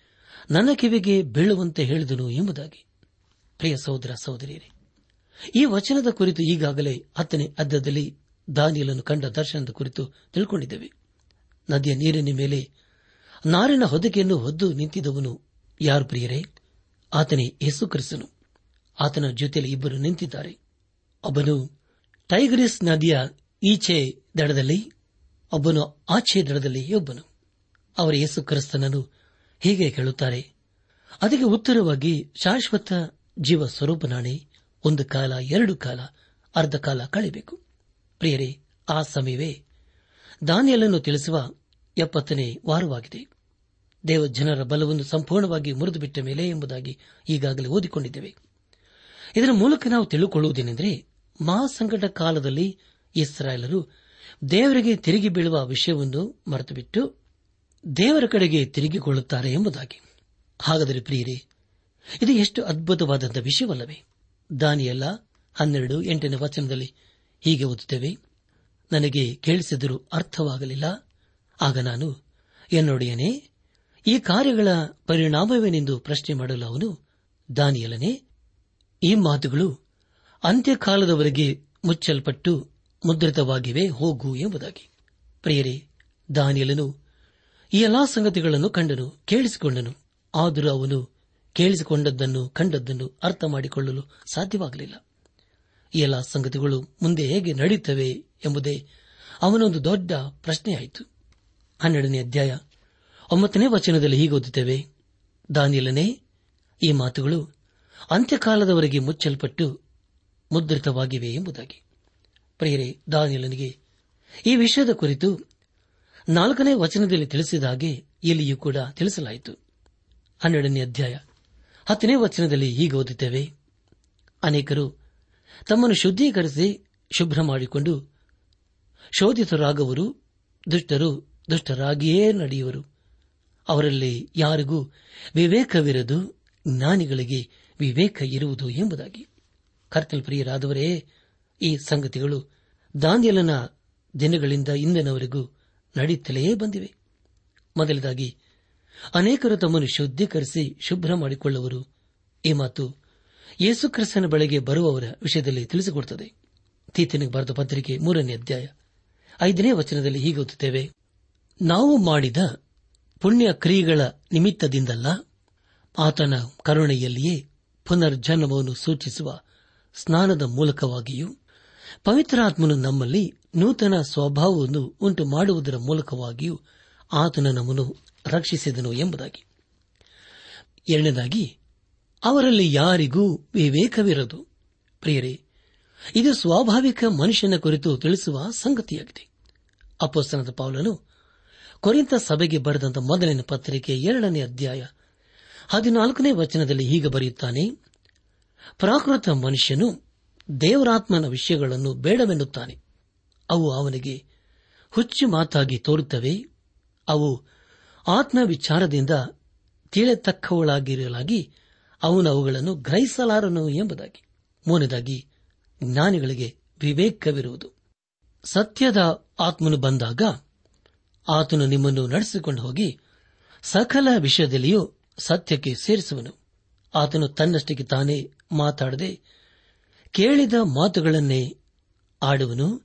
ನನ್ನ ಕಿವಿಗೆ ಬೀಳುವಂತೆ ಹೇಳಿದನು ಎಂಬುದಾಗಿ. ಪ್ರಿಯ ಸಹೋದರ ಸಹೋದರಿಯರೇ ಈ ವಚನದ ಕುರಿತು ಈಗಾಗಲೇ ಹತ್ತನೇ ಅದ್ದದಲ್ಲಿ ದಾನಿಯಲನ್ನು ಕಂಡ ದರ್ಶನದ ಕುರಿತು ತಿಳ್ಕೊಂಡಿದ್ದೇವೆ. ನದಿಯ ನೀರಿನ ಮೇಲೆ ನಾರಿನ ಹೊದಿಕೆಯನ್ನು ಹೊದ್ದು ನಿಂತಿದ್ದವನು ಯಾರು ಪ್ರಿಯರೇ? ಆತನೇ ಯೇಸು ಕ್ರಿಸ್ತನು. ಆತನ ಜೊತೆಯಲ್ಲಿ ಇಬ್ಬರು ನಿಂತಿದ್ದಾರೆ. ಒಬ್ಬನು ಟೈಗ್ರಿಸ್ ನದಿಯ ಈಚೆ ದಡದಲ್ಲಿ, ಒಬ್ಬನು ಆಚೆ ದಡದಲ್ಲಿ, ಒಬ್ಬನು. ಅವರ ಯೇಸು ಕ್ರಿಸ್ತನನ್ನು ಹೀಗೆ ಕೇಳುತ್ತಾರೆ ಅದಕ್ಕೆ ಉತ್ತರವಾಗಿ ಶಾಶ್ವತ ಜೀವ ಸ್ವರೂಪನಾಣೆ ಒಂದು ಕಾಲ, ಎರಡು ಕಾಲ, ಅರ್ಧ ಕಾಲ ಕಳೆಯಬೇಕು. ಪ್ರಿಯರೇ, ಆ ಸಮಯವೇ. ದಾನಿಯಲನ್ನು ತಿಳಿಸುವ ಎಪ್ಪತ್ತನೇ ವಾರವಾಗಿದೆ. ದೇವ ಜನರ ಬಲವನ್ನು ಸಂಪೂರ್ಣವಾಗಿ ಮುರಿದು ಬಿಟ್ಟ ಮೇಲೆ ಎಂಬುದಾಗಿ ಈಗಾಗಲೇ ಓದಿಕೊಂಡಿದ್ದೇವೆ. ಇದರ ಮೂಲಕ ನಾವು ತಿಳಿದುಕೊಳ್ಳುವುದೇನೆಂದರೆ ಮಹಾಸಂಕಟ ಕಾಲದಲ್ಲಿ ಇಸ್ರಾಯೇಲರು ದೇವರಿಗೆ ತಿರುಗಿ ಬೀಳುವ ವಿಷಯವನ್ನು ಮರೆತುಬಿಟ್ಟು ದೇವರ ಕಡೆಗೆ ತಿರುಗಿಕೊಳ್ಳುತ್ತಾರೆ ಎಂಬುದಾಗಿ. ಹಾಗಾದರೆ ಪ್ರಿಯರೇ, ಇದು ಎಷ್ಟು ಅದ್ಭುತವಾದಂಥ ವಿಷಯವಲ್ಲವೇ? ದಾನಿಯಲ್ಲ ಹನ್ನೆರಡು, ಎಂಟನೇ ವಚನದಲ್ಲಿ ಹೀಗೆ ಓದುತ್ತೇವೆ. ನನಗೆ ಕೇಳಿಸಿದರೂ ಅರ್ಥವಾಗಲಿಲ್ಲ. ಆಗ ನಾನು, ಎನ್ನೊಡೆಯನೇ, ಈ ಕಾರ್ಯಗಳ ಪರಿಣಾಮವೇನೆಂದು ಪ್ರಶ್ನೆ ಮಾಡಲು ಅವನು, ದಾನಿಯಲನೇ, ಈ ಮಾತುಗಳು ಅಂತ್ಯಕಾಲದವರೆಗೆ ಮುಚ್ಚಲ್ಪಟ್ಟು ಮುದ್ರಿತವಾಗಿವೆ, ಹೋಗು ಎಂಬುದಾಗಿ. ಪ್ರಿಯರೇ, ದಾನಿಯಲನು ಈ ಎಲ್ಲಾ ಸಂಗತಿಗಳನ್ನು ಕಂಡನು, ಕೇಳಿಸಿಕೊಂಡನು. ಆದರೂ ಅವನು ಕೇಳಿಸಿಕೊಂಡದ್ದನ್ನು, ಕಂಡದ್ದನ್ನು ಅರ್ಥ ಮಾಡಿಕೊಳ್ಳಲು ಸಾಧ್ಯವಾಗಲಿಲ್ಲ. ಈ ಎಲ್ಲ ಸಂಗತಿಗಳು ಮುಂದೆ ಹೇಗೆ ನಡೆಯುತ್ತವೆ ಎಂಬುದೇ ಅವನೊಂದು ದೊಡ್ಡ ಪ್ರಶ್ನೆಯಾಯಿತು. ಹನ್ನೆರಡನೇ ಅಧ್ಯಾಯ ಒಂಬತ್ತನೇ ವಚನದಲ್ಲಿ ಹೀಗೆ ಓದುತ್ತೇವೆ. ದಾನಿಲನೇ ಈ ಮಾತುಗಳು ಅಂತ್ಯಕಾಲದವರೆಗೆ ಮುಚ್ಚಲ್ಪಟ್ಟು ಮುದ್ರಿತವಾಗಿವೆ ಎಂಬುದಾಗಿ. ಪ್ರಿಯರೇ, ದಾನಿಯಲನಿಗೆ ಈ ವಿಷಯದ ಕುರಿತು ನಾಲ್ಕನೇ ವಚನದಲ್ಲಿ ತಿಳಿಸಿದ ಹಾಗೆ ಇಲ್ಲಿಯೂ ಕೂಡ ತಿಳಿಸಲಾಯಿತು. ಹನ್ನೆರಡನೇ ಅಧ್ಯಾಯ ಹತ್ತನೇ ವಚನದಲ್ಲಿ ಹೀಗೆ ಓದಿದ್ದೇವೆ ಅನೇಕರು ತಮ್ಮನ್ನು ಶುದ್ಧೀಕರಿಸಿ ಶುಭ್ರ ಮಾಡಿಕೊಂಡು ಶೋಧಿತರಾಗುವರು, ದುಷ್ಟರು ದುಷ್ಟರಾಗಿಯೇ ನಡೆಯುವರು. ಅವರಲ್ಲಿ ಯಾರಿಗೂ ವಿವೇಕವಿರದು, ಜ್ಞಾನಿಗಳಿಗೆ ವಿವೇಕ ಇರುವುದು ಎಂಬುದಾಗಿ. ಕರ್ತಲ್ ಪ್ರಿಯರಾದವರೇ, ಈ ಸಂಗತಿಗಳು ದಾಂದ್ಯಲನ ದಿನಗಳಿಂದ ಇಂದಿನವರೆಗೂ ನಡೆಯುತ್ತಲೇ ಬಂದಿವೆ. ಮೊದಲದಾಗಿ ಅನೇಕರು ತಮ್ಮನ್ನು ಶುದ್ಧೀಕರಿಸಿ ಶುಭ್ರ ಮಾಡಿಕೊಳ್ಳುವರು. ಈ ಮಾತು ಯೇಸುಕ್ರಿಸ್ತನ ಬಳಿಗೆ ಬರುವವರ ವಿಷಯದಲ್ಲಿ ತಿಳಿಸಿಕೊಡುತ್ತದೆ. ತೀತನಿಗೆ ಬರೆದ ಪತ್ರಿಕೆ ಮೂರನೇ ಅಧ್ಯಾಯ ಐದನೇ ವಚನದಲ್ಲಿ ಹೀಗೆ ಓದುತ್ತೇವೆ. ನಾವು ಮಾಡಿದ ಪುಣ್ಯ ಕ್ರಿಯೆಗಳ ನಿಮಿತ್ತದಿಂದಲ್ಲ, ಆತನ ಕರುಣೆಯಲ್ಲಿಯೇ ಪುನರ್ಜನ್ಮವನ್ನು ಸೂಚಿಸುವ ಸ್ನಾನದ ಮೂಲಕವಾಗಿಯೂ, ಪವಿತ್ರಾತ್ಮನು ನಮ್ಮಲ್ಲಿ ನೂತನ ಸ್ವಭಾವವನ್ನು ಉಂಟು ಮಾಡುವುದರ ಮೂಲಕವಾಗಿಯೂ ಆತನ ನಮ್ಮನ್ನು ರಕ್ಷಿಸಿದನು ಎಂಬುದಾಗಿ. ಎರಡನೇದಾಗಿ, ಅವರಲ್ಲಿ ಯಾರಿಗೂ ವಿವೇಕವಿರದು. ಪ್ರಿಯರೇ, ಇದು ಸ್ವಾಭಾವಿಕ ಮನುಷ್ಯನ ಕುರಿತು ತಿಳಿಸುವ ಸಂಗತಿಯಾಗಿದೆ. ಅಪೋಸ್ತನದ ಪೌಲನು ಕೊರಿಂತ ಸಭೆಗೆ ಬರೆದಂತ ಮೊದಲಿನ ಪತ್ರಿಕೆ ಎರಡನೇ ಅಧ್ಯಾಯ ಹದಿನಾಲ್ಕನೇ ವಚನದಲ್ಲಿ ಹೀಗೆ ಬರೆಯುತ್ತಾನೆ, ಪ್ರಾಕೃತ ಮನುಷ್ಯನು ದೇವರಾತ್ಮನ ವಿಷಯಗಳನ್ನು ಬೇಡವೆನ್ನುತ್ತಾನೆ. ಅವು ಅವನಿಗೆ ಹುಚ್ಚು ಮಾತಾಗಿ ತೋರುತ್ತವೆ, ಅವು ಆತ್ಮ ವಿಚಾರದಿಂದ ತಿಳಿತಕ್ಕವಳಾಗಿರಲಾಗಿ ಅವನು ಅವುಗಳನ್ನು ಗ್ರಹಿಸಲಾರನು ಎಂಬುದಾಗಿ. ಮೂನೇದಾಗಿ ಜ್ಞಾನಿಗಳಿಗೆ ವಿವೇಕವಿರುವುದು. ಸತ್ಯದ ಆತ್ಮನು ಬಂದಾಗ ಆತನು ನಿಮ್ಮನ್ನು ನಡೆಸಿಕೊಂಡು ಹೋಗಿ ಸಕಲ ವಿಷಯದಲ್ಲಿಯೂ ಸತ್ಯಕ್ಕೆ ಸೇರಿಸುವನು. ಆತನು ತನ್ನಷ್ಟಕ್ಕೆ ತಾನೇ ಮಾತಾಡದೆ ಕೇಳಿದ ಮಾತುಗಳನ್ನೇ ಆಡುವನು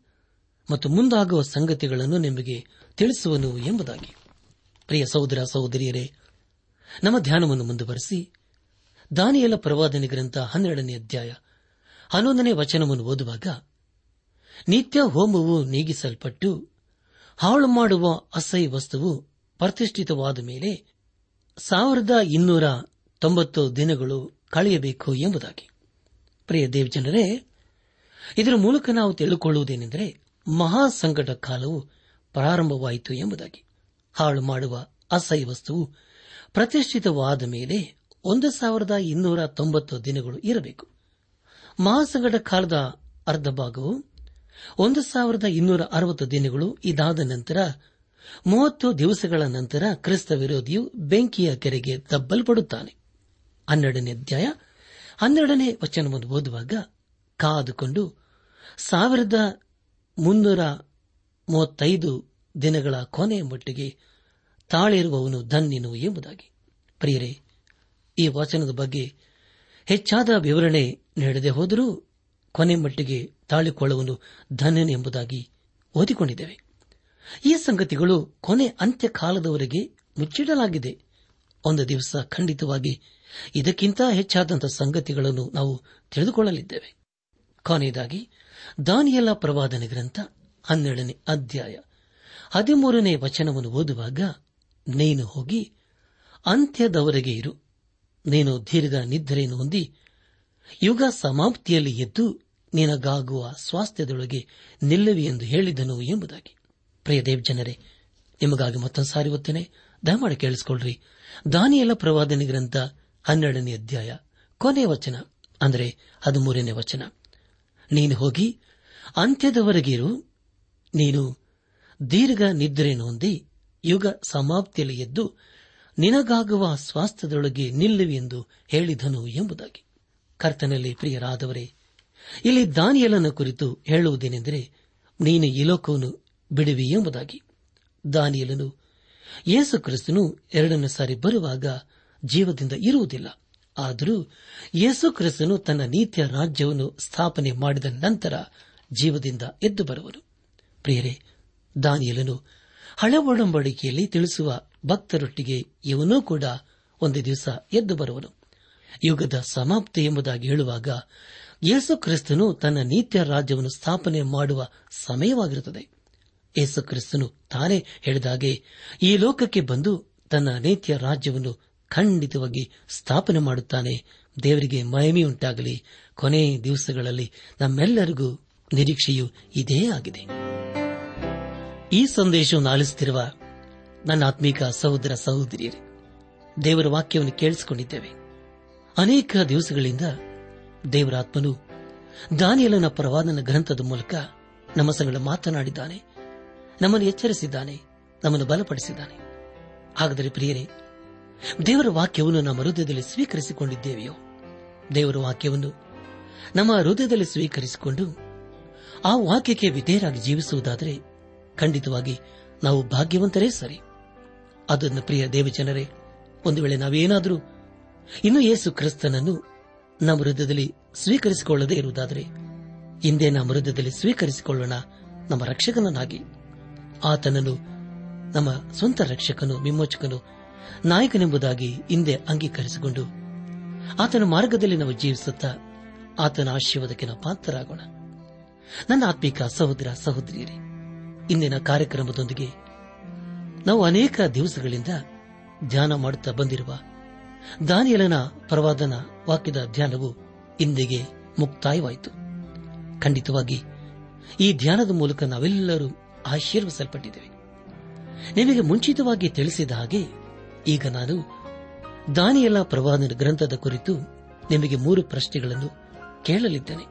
ಮತ್ತು ಮುಂದಾಗುವ ಸಂಗತಿಗಳನ್ನು ನಿಮಗೆ ತಿಳಿಸುವನು ಎಂಬುದಾಗಿ. ಪ್ರಿಯ ಸಹೋದರ, ಸಹೋದರಿಯರೇ, ನಮ್ಮ ಧ್ಯಾನವನ್ನು ಮುಂದುವರೆಸಿ ದಾನಿಯಲ ಪ್ರವಾದನೆ ಗ್ರಂಥ ಹನ್ನೆರಡನೇ ಅಧ್ಯಾಯ ಹನ್ನೊಂದನೇ ವಚನವನ್ನು ಓದುವಾಗ, ನಿತ್ಯ ಹೋಮವು ನೀಗಿಸಲ್ಪಟ್ಟು ಹಾಳು ಮಾಡುವ ಅಸಹ್ಯ ವಸ್ತುವು ಪ್ರತಿಷ್ಠಿತವಾದ ಮೇಲೆ ಸಾವಿರದ ಇನ್ನೂರ ತೊಂಬತ್ತು ದಿನಗಳು ಕಳೆಯಬೇಕು ಎಂಬುದಾಗಿ. ಪ್ರಿಯ ದೇವಜನರೇ, ಇದರ ಮೂಲಕ ನಾವು ತಿಳಿದುಕೊಳ್ಳುವುದೇನೆಂದರೆ ಮಹಾ ಸಂಕಟ ಕಾಲವು ಪ್ರಾರಂಭವಾಯಿತು ಎಂಬುದಾಗಿ. ಹಾಳು ಮಾಡುವ ಅಸಹ್ಯ ವಸ್ತುವು ಪ್ರತಿಷ್ಠಿತವಾದ ಮೇಲೆ ಒಂದು ಸಾವಿರದ ಇನ್ನೂರ ತೊಂಬತ್ತು ದಿನಗಳು ಇರಬೇಕು. ಮಹಾಸಂಗಡ ಕಾಲದ ಅರ್ಧ ಭಾಗವು ಒಂದು ಸಾವಿರದ ಇನ್ನೂರ ಅರವತ್ತು ದಿನಗಳು ಇದಾದ ನಂತರ ಮೂವತ್ತು ದಿವಸಗಳ ನಂತರ ಕ್ರಿಸ್ತ ವಿರೋಧಿಯು ಬೆಂಕಿಯ ಕೆರೆಗೆ ದಬ್ಬಲ್ಪಡುತ್ತಾನೆ ಹನ್ನೆರಡನೇ ಅಧ್ಯಾಯ ಹನ್ನೆರಡನೇ ವಚನವನ್ನು ಓದುವಾಗ ಕಾದುಕೊಂಡು ಸಾವಿರದ ಮುನ್ನೂರ ಮೂವತ್ತೈದು ದಿನಗಳ ಕೊನೆಯ ಮಟ್ಟಿಗೆ ತಾಳಿರುವವನು ಧನ್ಯನು ಎಂಬುದಾಗಿ. ಪ್ರಿಯರೇ, ಈ ವಚನದ ಬಗ್ಗೆ ಹೆಚ್ಚಾದ ವಿವರಣೆ ನೀಡದೆ ಹೋದರೂ ಕೊನೆ ಮಟ್ಟಿಗೆ ತಾಳಿಕೊಳ್ಳುವನು ಧನ್ಯನು ಎಂಬುದಾಗಿ ಓದಿಕೊಂಡಿದ್ದೇವೆ. ಈ ಸಂಗತಿಗಳು ಕೊನೆ ಅಂತ್ಯಕಾಲದವರೆಗೆ ಮುಚ್ಚಿಡಲಾಗಿದೆ. ಒಂದು ದಿವಸ ಖಂಡಿತವಾಗಿ ಇದಕ್ಕಿಂತ ಹೆಚ್ಚಾದಂತಹ ಸಂಗತಿಗಳನ್ನು ನಾವು ತಿಳಿದುಕೊಳ್ಳಲಿದ್ದೇವೆ. ಕೊನೆಯದಾಗಿ ದಾನಿಯಲ್ಲ ಪ್ರವಾದನೆ ಗ್ರಂಥ ಹನ್ನೆರಡನೇ ಅಧ್ಯಾಯ ಹದಿಮೂರನೇ ವಚನವನ್ನು ಓದುವಾಗ, ನೀನು ಹೋಗಿ, ಅಂತ್ಯದವರೆಗೆ ಇರು. ನೀನು ದೀರ್ಘ ನಿದ್ರೆಯನ್ನು ಹೊಂದಿ ಯುಗ ಸಮಾಪ್ತಿಯಲ್ಲಿ ಎದ್ದು ನಿನಗಾಗುವ ಸ್ವಾಸ್ಥ್ಯದೊಳಗೆ ನಿಲ್ಲವಿ ಎಂದು ಹೇಳಿದನು ಎಂಬುದಾಗಿ. ಪ್ರಿಯ ದೇವ್ ಜನರೇ ನಿಮಗಾಗಿ ಮತ್ತೊಂದು ಸಾರಿ ಒತ್ತನೆ ದಯಮಾಡಿ ಕೇಳಿಸಿಕೊಳ್ಳ್ರಿ. ದಾನಿಯಲ್ಲ ಪ್ರವಾದನೆ ಗ್ರಂಥ ಹನ್ನೆರಡನೇ ಅಧ್ಯಾಯ ಕೊನೆಯ ವಚನ, ಅಂದರೆ ಹದಿಮೂರನೇ ವಚನ. ನೀನು ಹೋಗಿ ಅಂತ್ಯದವರೆಗಿರು ನೀನು ದೀರ್ಘ ನಿದ್ರೆ ನೊಂದಿ ಯುಗ ಸಮಾಪ್ತಿಯಲ್ಲಿ ಎದ್ದು ನಿನಗಾಗುವ ಸ್ವಾಸ್ಥ್ಯದೊಳಗೆ ನಿಲ್ಲುವಿ ಎಂದು ಹೇಳಿದನು ಎಂಬುದಾಗಿ. ಕರ್ತನಲ್ಲಿ ಪ್ರಿಯರಾದವರೇ, ಇಲ್ಲಿ ದಾನಿಯಲನ ಕುರಿತು ಹೇಳುವುದೇನೆಂದರೆ ನೀನು ಈ ಲೋಕವನ್ನು ಬಿಡುವಿ ಎಂಬುದಾಗಿ. ದಾನಿಯಲನು, ಯೇಸು ಕ್ರಿಸ್ತನು ಎರಡನೇ ಸಾರಿ ಬರುವಾಗ ಜೀವದಿಂದ ಇರುವುದಿಲ್ಲ. ಆದರೂ ಯೇಸು ಕ್ರಿಸ್ತನು ತನ್ನ ನೀತಿಯ ರಾಜ್ಯವನ್ನು ಸ್ಥಾಪನೆ ಮಾಡಿದ ನಂತರ ಜೀವದಿಂದ ಎದ್ದು ಬರುವನು. ಪ್ರಿಯರೇ ದಾನಿಯಲನು ಹಳೆ ಒಡಂಬಡಿಕೆಯಲ್ಲಿ ತಿಳಿಸುವ ಭಕ್ತರೊಟ್ಟಿಗೆ ಇವನೂ ಕೂಡ ಒಂದು ದಿವಸ ಎದ್ದು ಬರುವನು. ಯುಗದ ಸಮಾಪ್ತಿ ಎಂಬುದಾಗಿ ಹೇಳುವಾಗ ಯೇಸು ಕ್ರಿಸ್ತನು ತನ್ನ ನೀತ್ಯ ರಾಜ್ಯವನ್ನು ಸ್ಥಾಪನೆ ಮಾಡುವ ಸಮಯವಾಗಿರುತ್ತದೆ. ಯೇಸು ಕ್ರಿಸ್ತನು ತಾನೇ ಹೇಳಿದಾಗೆ ಈ ಲೋಕಕ್ಕೆ ಬಂದು ತನ್ನ ನೀತ್ಯ ರಾಜ್ಯವನ್ನು ಖಂಡಿತವಾಗಿ ಸ್ಥಾಪನೆ ಮಾಡುತ್ತಾನೆ. ದೇವರಿಗೆ ಮಹಿಮೆಯುಂಟಾಗಲಿ. ಕೊನೆ ದಿವಸಗಳಲ್ಲಿ ನಮ್ಮೆಲ್ಲರಿಗೂ ನಿರೀಕ್ಷೆಯು ಇದೇ ಆಗಿದೆ. ಈ ಸಂದೇಶವನ್ನು ಆಲಿಸುತ್ತಿರುವ ನನ್ನ ಆತ್ಮೀಕ ಸಹೋದರ ಸಹೋದರಿಯರೇ, ದೇವರ ವಾಕ್ಯವನ್ನು ಕೇಳಿಸಿಕೊಂಡಿದ್ದೇವೆ. ಅನೇಕ ದಿವಸಗಳಿಂದ ದೇವರ ಆತ್ಮನು ದಾನಿಯಲನ ಪ್ರವಾದನ ಗ್ರಂಥದ ಮೂಲಕ ನಮ್ಮ ಸಂಗಡ ಮಾತನಾಡಿದ್ದಾನೆ, ನಮ್ಮನ್ನು ಎಚ್ಚರಿಸಿದ್ದಾನೆ, ನಮ್ಮನ್ನು ಬಲಪಡಿಸಿದ್ದಾನೆ. ಹಾಗಾದರೆ ಪ್ರಿಯರೇ, ದೇವರ ವಾಕ್ಯವನ್ನು ನಮ್ಮ ಹೃದಯದಲ್ಲಿ ಸ್ವೀಕರಿಸಿಕೊಂಡಿದ್ದೇವೆಯೋ? ದೇವರ ವಾಕ್ಯವನ್ನು ನಮ್ಮ ಹೃದಯದಲ್ಲಿ ಸ್ವೀಕರಿಸಿಕೊಂಡು ಆ ವಾಕ್ಯಕ್ಕೆ ವಿಧೇಯರಾಗಿ ಜೀವಿಸುವುದಾದರೆ ಖಂಡಿತವಾಗಿ ನಾವು ಭಾಗ್ಯವಂತರೇ ಸರಿ. ಅದನ್ನು ಪ್ರಿಯ ದೇವಜನರೇ, ಒಂದು ವೇಳೆ ನಾವೇನಾದರೂ ಇನ್ನು ಯೇಸು ಕ್ರಿಸ್ತನನ್ನು ನಮ್ಮ ಹೃದಯದಲ್ಲಿ ಸ್ವೀಕರಿಸಿಕೊಳ್ಳದೇ ಇರುವುದಾದರೆ, ಹಿಂದೆ ನಮ್ಮ ಹೃದಯದಲ್ಲಿ ಸ್ವೀಕರಿಸಿಕೊಳ್ಳೋಣ ನಮ್ಮ ರಕ್ಷಕನನ್ನಾಗಿ. ಆತನನ್ನು ನಮ್ಮ ಸ್ವಂತ ರಕ್ಷಕನು ವಿಮೋಚಕನು ನಾಯಕನೆಂಬುದಾಗಿ ಹಿಂದೆ ಅಂಗೀಕರಿಸಿಕೊಂಡು ಆತನ ಮಾರ್ಗದಲ್ಲಿ ನಾವು ಜೀವಿಸುತ್ತಾ ಆತನ ಆಶೀರ್ವಾದಕ್ಕೆ ನಾವು ಪಾತ್ರರಾಗೋಣ. ನನ್ನ ಆತ್ಮಿಕ ಸಹೋದರ ಸಹೋದರಿಯರೇ ಇಂದಿನ ಕಾರ್ಯಕ್ರಮದೊಂದಿಗೆ ನಾವು ಅನೇಕ ದಿವಸಗಳಿಂದ ಧ್ಯಾನ ಮಾಡುತ್ತಾ ಬಂದಿರುವ ದಾನಿಯಲನ ಪ್ರವಾದನ ವಾಕ್ಯದ ಧ್ಯಾನವು ಇಂದಿಗೆ ಮುಕ್ತಾಯವಾಯಿತು. ಖಂಡಿತವಾಗಿ ಈ ಧ್ಯಾನದ ಮೂಲಕ ನಾವೆಲ್ಲರೂ ಆಶೀರ್ವಿಸಲ್ಪಟ್ಟಿದ್ದೇವೆ ನಿಮಗೆ ಮುಂಚಿತವಾಗಿ ತಿಳಿಸಿದ ಹಾಗೆ ಈಗ ನಾನು ದಾನಿಯಲ ಪ್ರವಾದನ ಗ್ರಂಥದ ಕುರಿತು ನಿಮಗೆ ಮೂರು ಪ್ರಶ್ನೆಗಳನ್ನು ಕೇಳಲಿದ್ದೇನೆ.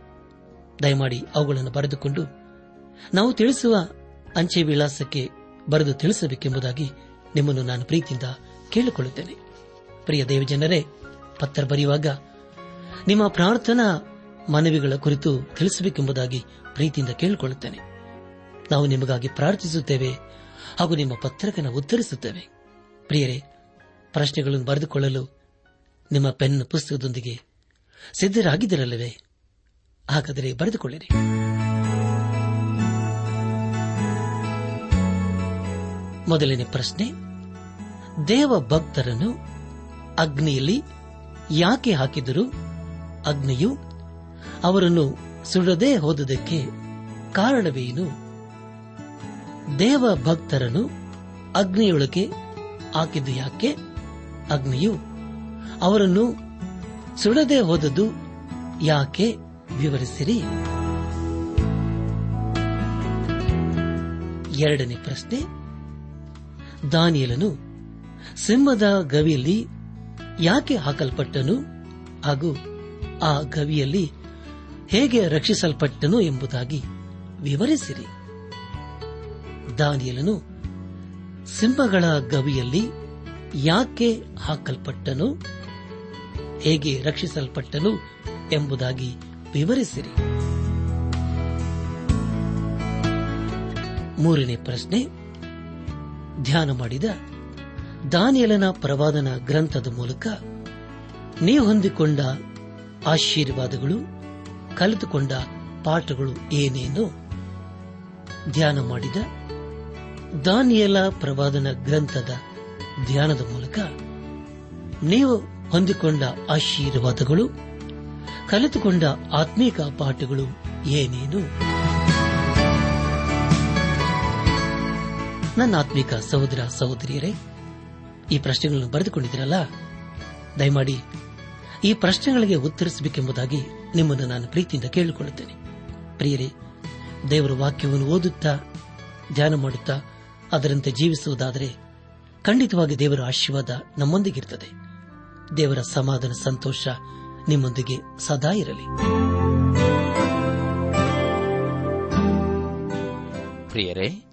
ದಯಮಾಡಿ ಅವುಗಳನ್ನು ಬರೆದುಕೊಂಡು ನಾವು ತಿಳಿಸುವ ಅಂಚೆ ವಿಳಾಸಕ್ಕೆ ಬರೆದು ತಿಳಿಸಬೇಕೆಂಬುದಾಗಿ ನಿಮ್ಮನ್ನು ನಾನು ಪ್ರೀತಿಯಿಂದ ಕೇಳಿಕೊಳ್ಳುತ್ತೇನೆ. ಪ್ರಿಯ ದೇವಜನರೇ, ಪತ್ರ ಬರೆಯುವಾಗ ನಿಮ್ಮ ಪ್ರಾರ್ಥನಾ ಮನವಿಗಳ ಕುರಿತು ತಿಳಿಸಬೇಕೆಂಬುದಾಗಿ ಪ್ರೀತಿಯಿಂದ ಕೇಳಿಕೊಳ್ಳುತ್ತೇನೆ. ನಾವು ನಿಮಗಾಗಿ ಪ್ರಾರ್ಥಿಸುತ್ತೇವೆ ಹಾಗೂ ನಿಮ್ಮ ಪತ್ರಕನ ಉತ್ತರಿಸುತ್ತೇವೆ. ಪ್ರಿಯರೇ, ಪ್ರಶ್ನೆಗಳನ್ನು ಬರೆದುಕೊಳ್ಳಲು ನಿಮ್ಮ ಪೆನ್ ಪುಸ್ತಕದೊಂದಿಗೆ ಸಿದ್ದರಾಗಿದ್ದಿರಲ್ಲವೇ ಹಾಗಾದರೆ ಬರೆದುಕೊಳ್ಳಿರಿ. ಮೊದಲನೇ ಪ್ರಶ್ನೆ ದೇವ ಭಕ್ತರನ್ನು ಅಗ್ನಿಯಲ್ಲಿ ಯಾಕೆ ಹಾಕಿದರು? ಅಗ್ನಿಯು ಅವರನ್ನು ಸುಡದೇ ಹೋದುದಕ್ಕೆ ಕಾರಣವೇನು? ದೇವ ಭಕ್ತರನ್ನು ಅಗ್ನಿಯೊಳಗೆ ಹಾಕಿದ್ದು ಯಾಕೆ? ಅಗ್ನಿಯು ಅವರನ್ನು ಸುಡದೆ ಹೋದದ್ದು ಯಾಕೆ? ವಿವರಿಸಿರಿ. ಎರಡನೇ ಪ್ರಶ್ನೆ ದಾನಿಯಲನು ಸಿಂಹದ ಗವಿಯಲ್ಲಿ ಯಾಕೆ ಹಾಕಲ್ಪಟ್ಟನು? ಹಾಗೂ ಆ ಗವಿಯಲ್ಲಿ ಹೇಗೆ ರಕ್ಷಿಸಲ್ಪಟ್ಟನು ಎಂಬುದಾಗಿ ವಿವರಿಸಿರಿ. ದಾನಿಯಲನು ಸಿಂಹಗಳ ಗವಿಯಲ್ಲಿ ಯಾಕೆ ಹಾಕಲ್ಪಟ್ಟನು? ಹೇಗೆ ರಕ್ಷಿಸಲ್ಪಟ್ಟನು ಎಂಬುದಾಗಿ ವಿವರಿಸಿರಿ. ಮೂರನೇ ಪ್ರಶ್ನೆ ಧ್ಯಾನ ಮಾಡಿದ ದಾನಿಯಲನ ಪ್ರವಾದನ ಗ್ರಂಥದ ಮೂಲಕ ನೀವು ಹೊಂದಿಕೊಂಡ ಆಶೀರ್ವಾದಗಳು, ಕಲಿತುಕೊಂಡ ಪಾಠಗಳು ಏನೇನು ಧ್ಯಾನ ಮಾಡಿದ ದಾನಿಯಲ ಪ್ರವಾದನ ಗ್ರಂಥದ ಧ್ಯಾನದ ಮೂಲಕ ನೀವು ಹೊಂದಿಕೊಂಡ ಆಶೀರ್ವಾದಗಳು, ಕಲಿತುಕೊಂಡ ಆತ್ಮೀಕ ಪಾಠಗಳು ಏನೇನು ನನ್ನ ಆತ್ಮಿಕ ಸಹೋದರ ಸಹೋದರಿಯರೇ, ಈ ಪ್ರಶ್ನೆಗಳನ್ನು ಬರೆದುಕೊಂಡಿದ್ದೀರಲ್ಲ? ದಯಮಾಡಿ ಈ ಪ್ರಶ್ನೆಗಳಿಗೆ ಉತ್ತರಿಸಬೇಕೆಂಬುದಾಗಿ ನಿಮ್ಮನ್ನು ನಾನು ಪ್ರೀತಿಯಿಂದ ಕೇಳಿಕೊಳ್ಳುತ್ತೇನೆ. ಪ್ರಿಯರೇ, ದೇವರ ವಾಕ್ಯವನ್ನು ಓದುತ್ತಾ, ಧ್ಯಾನ ಮಾಡುತ್ತಾ, ಅದರಂತೆ ಜೀವಿಸುವುದಾದರೆ ಖಂಡಿತವಾಗಿ ದೇವರ ಆಶೀರ್ವಾದ ನಮ್ಮೊಂದಿಗಿರುತ್ತದೆ. ದೇವರ ಸಮಾಧಾನ ಸಂತೋಷ ನಿಮ್ಮೊಂದಿಗೆ ಸದಾ ಇರಲಿ. ಪ್ರಿಯರೇ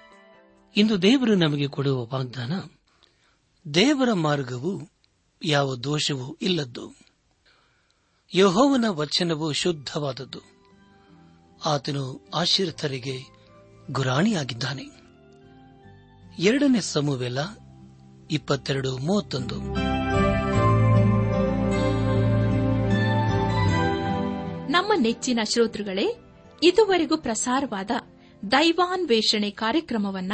ಇಂದು ದೇವರು ನಮಗೆ ಕೊಡುವ ವಾಗ್ದಾನ, ದೇವರ ಮಾರ್ಗವು ಯಾವ ದೋಷವೂ ಇಲ್ಲದ್ದು. ಯಹೋವನ ವಚನವು ಶುದ್ಧವಾದದ್ದು. ಆತನು ಆಶೀರ್ತರಿಗೆ ಗುರಾಣಿಯಾಗಿದ್ದಾನೆ. ಎರಡನೇ ಸಮುವೆಲ ಇಪ್ಪತ್ತೆರಡು ಮೂವತ್ತೊಂದು. ನಮ್ಮ ನೆಚ್ಚಿನ ಶ್ರೋತೃಗಳೇ, ಇದುವರೆಗೂ ಪ್ರಸಾರವಾದ ದೈವಾನ್ವೇಷಣೆ ಕಾರ್ಯಕ್ರಮವನ್ನ